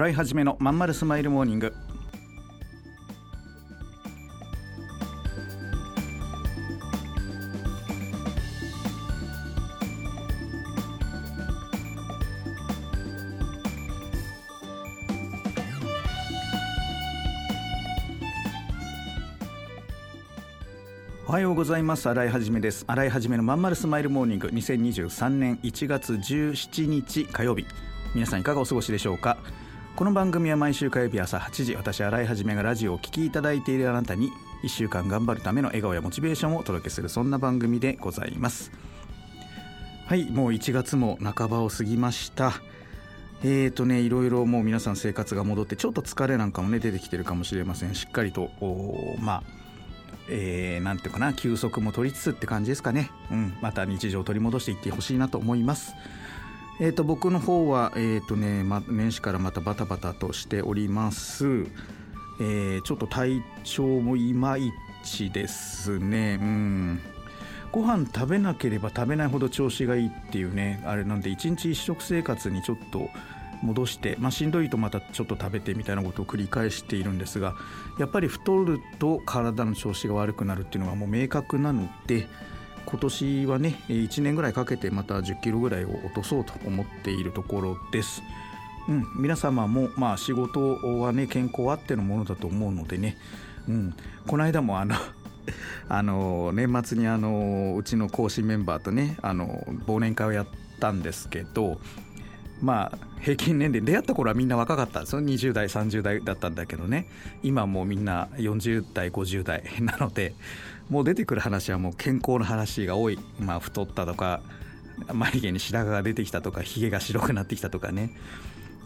洗い始めのまんまるスマイルモーニング。おはようございます。洗いはじめです。洗いはじめのまんまるスマイルモーニング。2023年1月17日火曜日。皆さんいかがお過ごしでしょうか？この番組は毎週火曜日朝8時私洗いはじめがラジオを聴きいただいているあなたに1週間頑張るための笑顔やモチベーションをお届けするそんな番組でございます。はいもう1月も半ばを過ぎました。えーとねいろいろもう皆さん生活が戻ってちょっと疲れなんかもね出てきてるかもしれません。しっかりとまあえー、なんていうかな休息も取りつつって感じですかね、うん、また日常を取り戻していってほしいなと思います。えーと、僕の方は、えーとねま、年始からまたバタバタとしております、えー、ちょっと体調もいまいちですね。うん。ご飯食べなければ食べないほど調子がいいっていうねあれなんで一日一食生活にちょっと戻して、まあ、しんどいとまたちょっと食べてみたいなことを繰り返しているんですがやっぱり太ると体の調子が悪くなるっていうのがもう明確なので今年はね1年ぐらいかけてまた1 0キロぐらいを落とそうと思っているところです。うん、皆様もまあ仕事はね健康あってのものだと思うのでね、うん、この間もあの あの年末にあのうちの講師メンバーとねあの忘年会をやったんですけどまあ平均年齢出会った頃はみんな若かったんですよ。20代30代だったんだけどね。今もうみんな40代50代 なのでもう出てくる話はもう健康の話が多い、まあ、太ったとか眉毛に白髪が出てきたとかひげが白くなってきたとかね。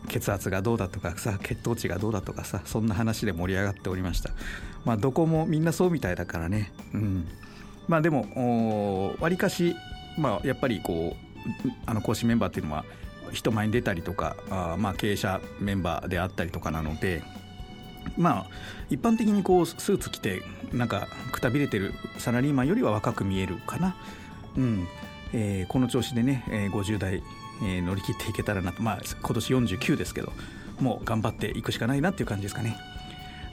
血圧がどうだとかさ血糖値がどうだとかさそんな話で盛り上がっておりました。まあどこもみんなそうみたいだからね。うん。まあでもわりかしまあやっぱりこうあの講師メンバーっていうのは人前に出たりとかあまあ経営者メンバーであったりとかなのでまあ一般的にこうスーツ着てなんかくたびれてるサラリーマンよりは若く見えるかな、うん。えー、この調子でね、えー、50代、えー、乗り切っていけたらなと。まあ今年49ですけどもう頑張っていくしかないなっていう感じですかね。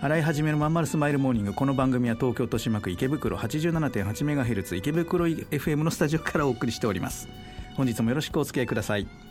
洗い始めのまんまるスマイルモーニング。この番組は東京豊島区池袋 87.8MHz 池袋 FM のスタジオからお送りしております。本日もよろしくお付き合いください。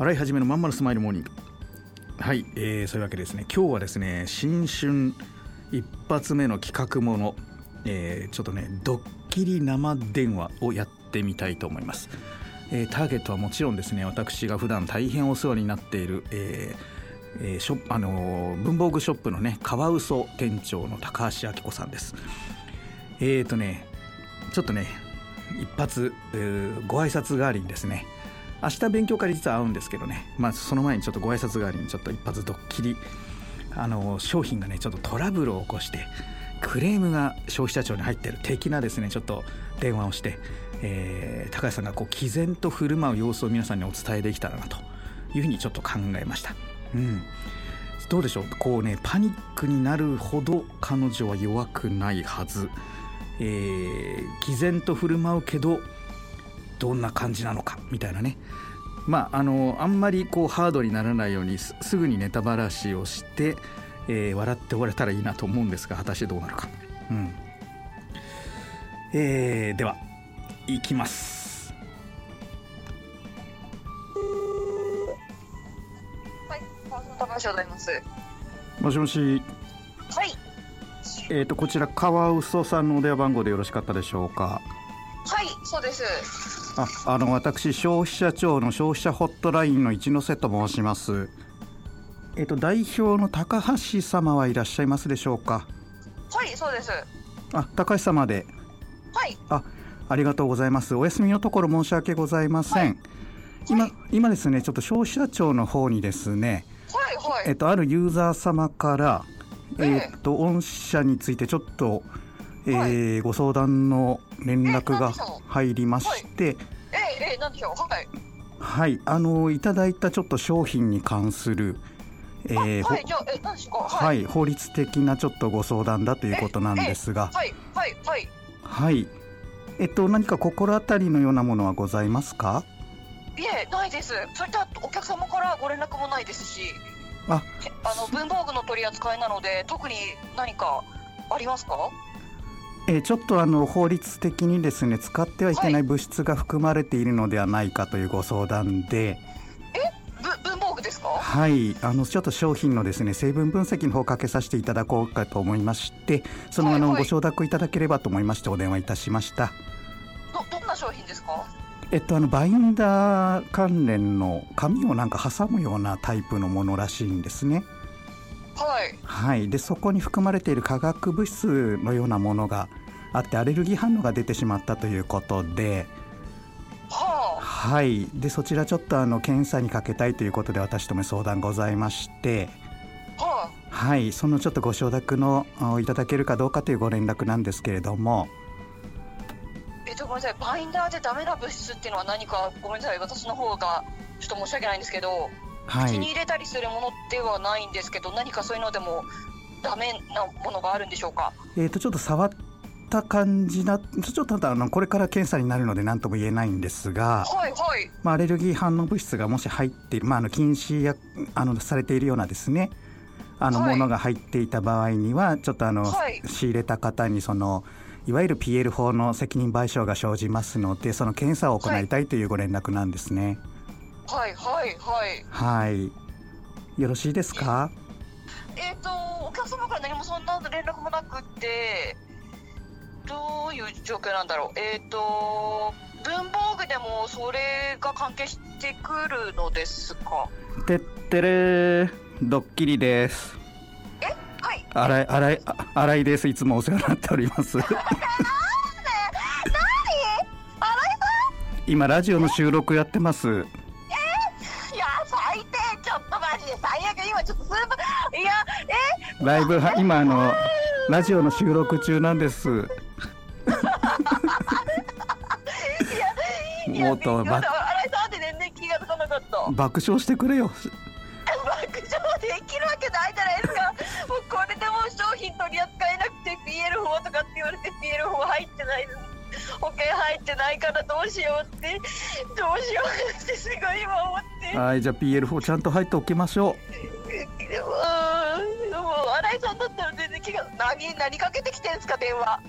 洗い始めのまんまのスマイルモーニング。はい、えー、そういうわけですね。今日はですね新春一発目の企画もの、えー、ちょっとねドッキリ生電話をやってみたいと思います、えー、ターゲットはもちろんですね私が普段大変お世話になっている、えーえー、ショあの、文房具ショップのねカワウソ店長の高橋明子さんです。えーとねちょっとね一発、えー、ご挨拶代わりにですね明日勉強会実は会うんですけどね、まあ、その前にちょっとご挨拶代わりにちょっと一発ドッキリ。あの商品がねちょっとトラブルを起こしてクレームが消費者庁に入ってる。的なですねちょっと電話をして、えー、高橋さんがこう毅然と振る舞う様子を皆さんにお伝えできたらなというふうにちょっと考えました。うん。どうでしょう？こうねパニックになるほど彼女は弱くないはず、えー、毅然と振る舞うけどどんな感じなのかみたいなね。まああのあんまりこうハードにならないようにすぐにネタばらしをして、えー、笑って終われたらいいなと思うんですが果たしてどうなるか、うん。えー、ではいきます。ます。もしもし。はい。えっ、ー、とこちらカワウソさんのお電話番号でよろしかったでしょうか。そうです。ああの私消費者庁の消費者ホットラインの一ノ瀬と申しますえっ、と代表の高橋様はいらっしゃいますでしょうか？はい、そうです。あ高橋様ではい。ありがとうございますお休みのところ申し訳ございません、今今ですねちょっと消費者庁の方にですねはい、はい。えっと、あるユーザー様から、えええっと、御社についてちょっと、えはーご相談の連絡が入りまして、ええ、ええ、なんでしょう？はい。はい、あの、いただいたちょっと商品に関する、えーほはい、じゃあ、え、なんでしょうか？ははい。い、法律的なちょっとご相談だということなんですが、はい、はい、はい。はい、えっと、何か心当たりのようなものはございますか？いえ、ないです。そういったお客様からご連絡もないですし。あへあの文房具の取り扱いなので、特に何かありますか？えーちょっとあの法律的にですね使ってはいけない物質が含まれているのではないかというご相談で、ぶ文房具ですか？はい、あのちょっと商品のですね成分分析の方をかけさせていただこうかと思いまして、そのあの、ご承諾いただければと思いましてお電話いたしました。ど、どんな商品ですか？えっとあのバインダー関連の紙をなんか挟むようなタイプのものらしいんですね。はい。はい、でそこに含まれている化学物質のようなものがあってアレルギー反応が出てしまったということで、ははい、でそちらちょっとあの検査にかけたいということで私どもに相談ございまして。あ。ははい、そのちょっとご承諾のあいただけるかどうかというご連絡なんですけれども、い。えっと、ごめんなさい。バインダーでダメな物質っていうのは何か、ごめんなさい。私の方が。ちょっと申し訳ないんですけど。はい、口に入れたりするものではないんですけど、何かそういうのでも。ダメなものがあるんでしょうか？えー、とちょっと触った感じな、ちょっとただあのこれから検査になるので何とも言えないんですが、はい、はい。まあ、アレルギー反応物質がもし入っている、まあ、あの禁止やあのされているようなですね、あのはいものが入っていた場合には、ちょっとあの、はい仕入れた方にそのいわゆる PL 法の責任賠償が生じますので、その検査を行いたいというご連絡なんですね。はい、はい、はい。はい、よろしいですか？えっ、と、お客様から何もそんな連絡もなくって。どういう状況なんだろう？えっ、と。文房具でもそれが関係してくるのですか？てってれードッキリです。はい。新井新井あ新井です。いつもお世話になっております？今ラジオの収録やってます。ライブは今あのラジオの収録中なんです。もっとば。爆笑してくれよ。爆笑できるわけないじゃないですか。もうこれでもう商品取り扱えなくて PL 法とかって言われて PL 法入ってない保険入ってないからどうしようってどうしようってすごい今思って。はいじゃあ PL4 ちゃんと入っておきましょで何何かけてきてんすか電話。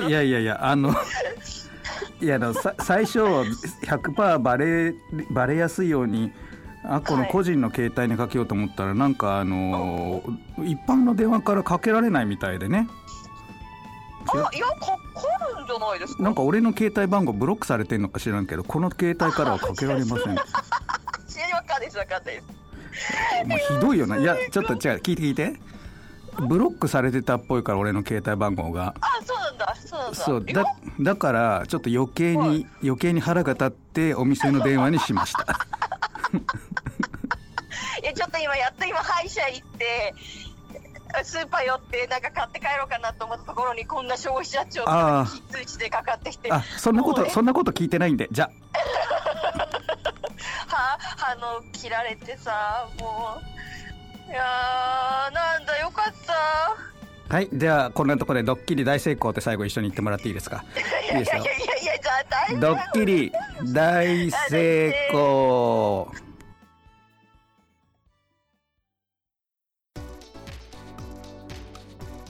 いやいやいやあの いやあのさ最初100%バレバレやすいように。あこのはい個人の携帯にかけようと思ったらなんかあの一般の電話からかけられないみたいでねあいやかかるんじゃないですか？なんか俺の携帯番号ブロックされてんのか知らんけどこの携帯からはかけられません。もうひどいよないやちょっと違う聞いて聞いてブロックされてたっぽいから俺の携帯番号が。あそうなんだそうなんだ。そうだだからちょっと余計に、はい。余計に腹が立ってお店の電話にしました。いやちょっと今やっと今歯医者行ってスーパー寄ってなんか買って帰ろうかなと思ったところにこんな消費者庁あの通知でかかってきて。あそんなこもうねとそんなこと聞いてないんで。じゃ 歯歯の切られてさもういやーなんだよかった。はいじゃあこんなところでドッキリ大成功って最後一緒に言ってもらっていいですか？いやいですよ。やいやいやいやじゃあ大丈夫ドッキリ大成功。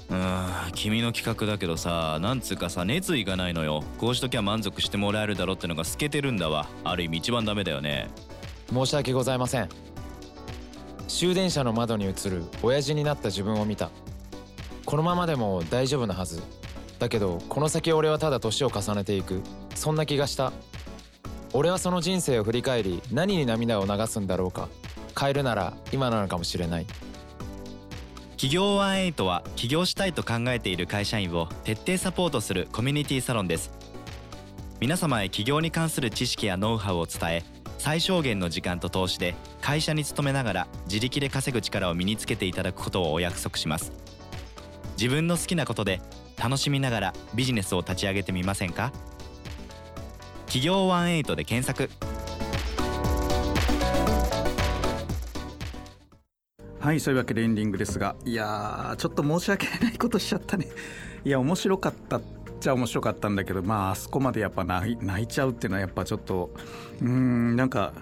うーん君の企画だけどさなんつうかさ熱意がないのよ。こうしときゃ満足してもらえるだろってのが透けてるんだわ。ある意味一番ダメだよね。申し訳ございません終電車の窓に映る親父になった自分を見た。このままでも大丈夫なはず。だけどこの先俺はただ年を重ねていく。そんな気がした。俺はその人生を振り返り何に涙を流すんだろうか。変えるなら今なのかもしれない。企業18は起業したいと考えている会社員を徹底サポートするコミュニティサロンです。皆様へ起業に関する知識やノウハウを伝え最小限の時間と投資で会社に勤めながら自力で稼ぐ力を身につけていただくことをお約束します。自分の好きなことで楽しみながらビジネスを立ち上げてみませんか？企業18で検索。はいそういうわけでエンディングですがいやーちょっと申し訳ないことしちゃったね。いや面白かったっちゃ面白かったんだけどまああそこまでやっぱ泣い泣いちゃうっていうのはやっぱちょっとうーんなんか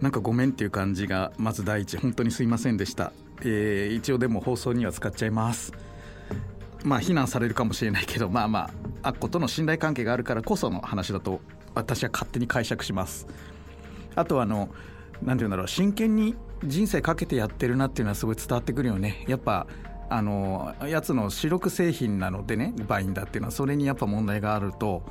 なんかごめんっていう感じがまず第一本当にすいませんでした、えー一応でも放送には使っちゃいます。まあ非難されるかもしれないけどまあまああっことの信頼関係があるからこその話だと私は勝手に解釈します。あとはあの何て言うんだろう真剣に人生かけてやってるなっていうのはすごい伝わってくるよね。やっぱあのやつの主力製品なのでねバインダーっていうのはそれにやっぱ問題があると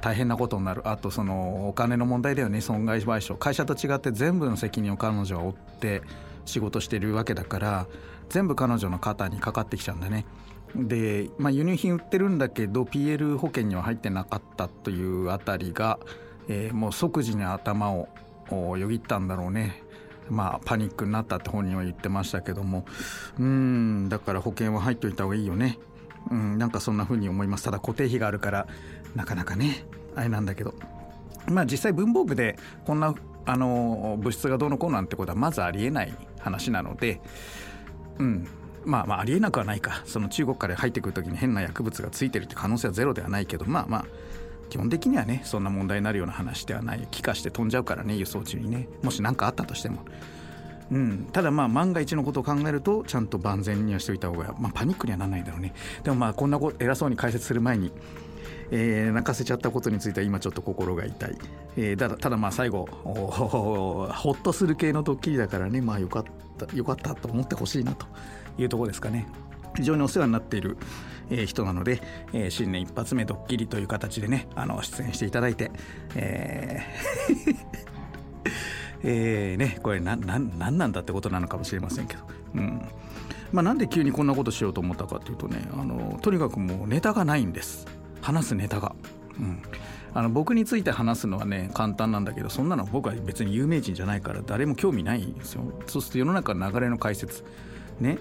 大変なことになる。あとそのお金の問題だよね損害賠償。会社と違って全部の責任を彼女は負って仕事してるわけだから全部彼女の肩にかかってきちゃうんだね。で、まあ、輸入品売ってるんだけど PL 保険には入ってなかったというあたりが、えーもう即時に頭をよぎったんだろうね。まあパニックになったって本人は言ってましたけども。うんだから保険は入っといた方がいいよね。うんなんかそんな風に思います。ただ固定費があるからなかなかねあれなんだけど。まあ実際文房具でこんなあの物質がどうのこうなんてことはまずありえない話なので。うんまあまあありえなくはないか。その中国から入ってくる時に変な薬物がついてるって可能性はゼロではないけどまあまあ基本的にはねそんな問題になるような話ではない。気化して飛んじゃうからね輸送中にね。もし何かあったとしても。うん、ただまあ万が一のことを考えるとちゃんと万全にはしておいた方が、まあ、パニックにはならないだろうね。でもまあこんなこと偉そうに解説する前に、えー泣かせちゃったことについては今ちょっと心が痛い、えーただただまあ最後ほっとする系のドッキリだからね。まあよかったよかったと思ってほしいなというところですかね。非常にお世話になっている、えー人なので、えー新年一発目ドッキリという形でねあの出演していただいて、えー えーね、これなななんなんだってことなのかもしれませんけど、うん。まあ、なんで急にこんなことしようと思ったかというとねあのとにかくもうネタがないんです。話すネタが。うん。あの僕について話すのはね簡単なんだけどそんなの僕は別に有名人じゃないから誰も興味ないんですよ。そうすると世の中の流れの解説。ね。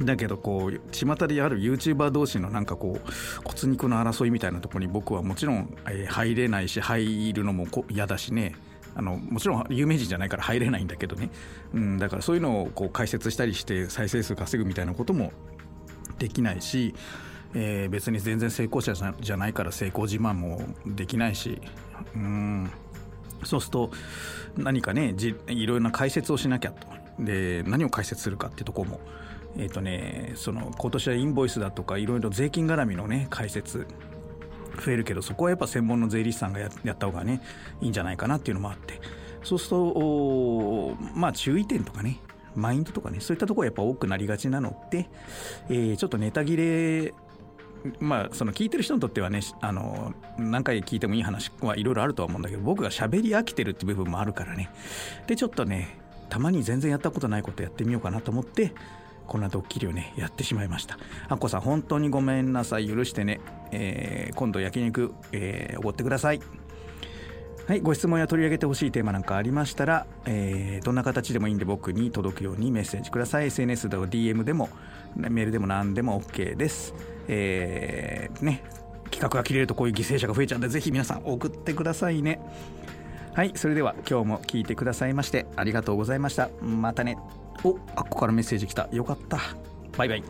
だけどこう巷である YouTuber 同士のなんかこう骨肉の争いみたいなところに僕はもちろん、入れないし入るのも嫌だしね。あのもちろん有名人じゃないから入れないんだけどね、うん、だからそういうのをこう解説したりして再生数稼ぐみたいなこともできないし、えー別に全然成功者じゃないから成功自慢もできないし、うん、そうすると何かねいろいろな解説をしなきゃと。で何を解説するかってとこもえっ、とねその今年はインボイスだとかいろいろ税金絡みのね解説増えるけどそこはやっぱ専門の税理士さんがやった方がねいいんじゃないかなっていうのもあって。そうするとまあ注意点とかねマインドとかねそういったところがやっぱ多くなりがちなので、えーちょっとネタ切れまあその聞いてる人にとってはねあの何回聞いてもいい話はいろいろあるとは思うんだけど僕が喋り飽きてるって部分もあるからね。でちょっとねたまに全然やったことないことやってみようかなと思ってこんなドッキリをねやってしまいました。あっこさん本当にごめんなさい。許してね、えー今度焼肉えーおごってください。はい、ご質問や取り上げてほしいテーマなんかありましたら、えーどんな形でもいいんで僕に届くようにメッセージください。SNS でも DM でもメールでも何でも OK です。えーね企画が切れるとこういう犠牲者が増えちゃうんでぜひ皆さん送ってくださいね。はいそれでは今日も聞いてくださいましてありがとうございました。またね。おあっこからメッセージ来た。よかった。バイバイ。